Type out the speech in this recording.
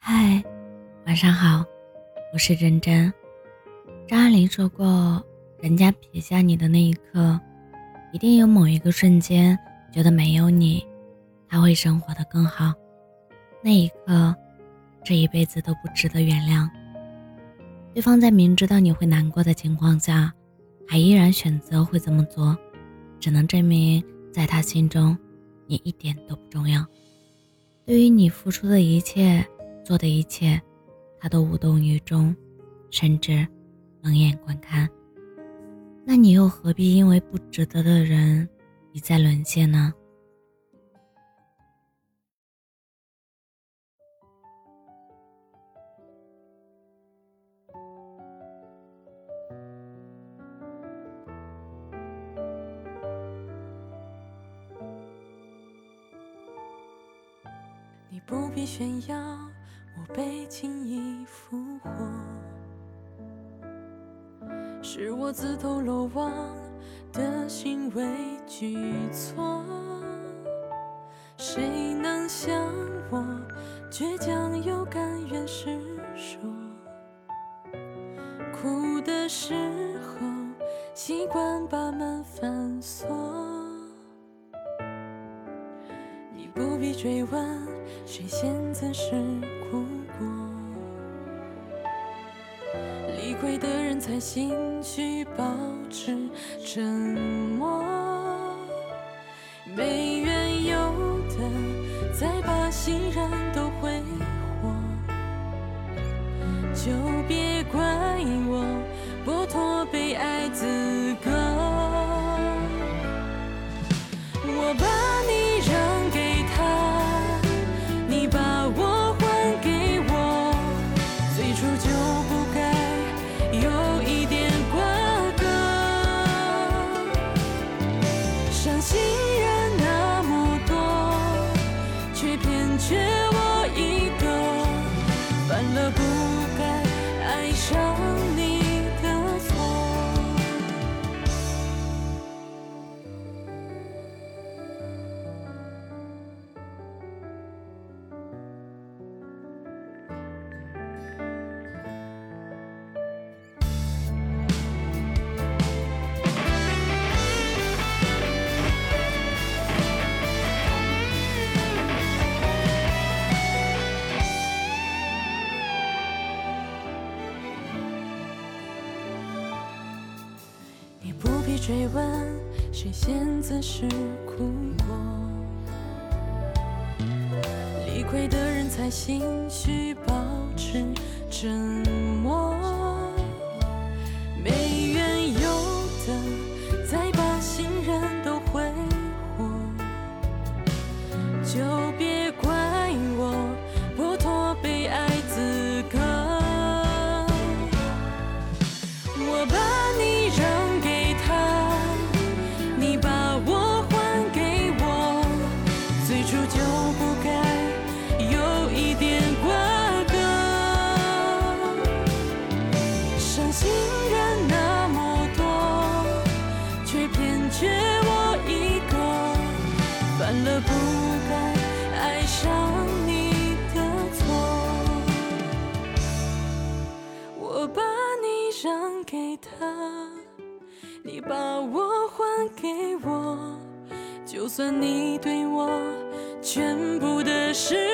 嗨，晚上好，我是真真。张爱玲说过：“人家撇下你的那一刻，一定有某一个瞬间觉得没有你，他会生活的更好。那一刻，这一辈子都不值得原谅。”对方在明知道你会难过的情况下，还依然选择会这么做，只能证明在他心中，你一点都不重要。对于你付出的一切，做的一切，他都无动于衷，甚至冷眼观看。那你又何必因为不值得的人一再沦陷呢？你不必炫耀我被轻易俘获，是我自投罗网的行为举措。谁能像我倔强又甘愿示弱？哭的时候习惯把门反锁，不必追问。谁先曾是苦果？理亏的人才心虚，保持沉默。没缘由的，再把信任都挥霍。就别追问谁先曾是苦果？理亏的人才心虚，保持沉默。不该爱上你的错。我把你让给他，你把我还给我，就算你对我全部的施舍。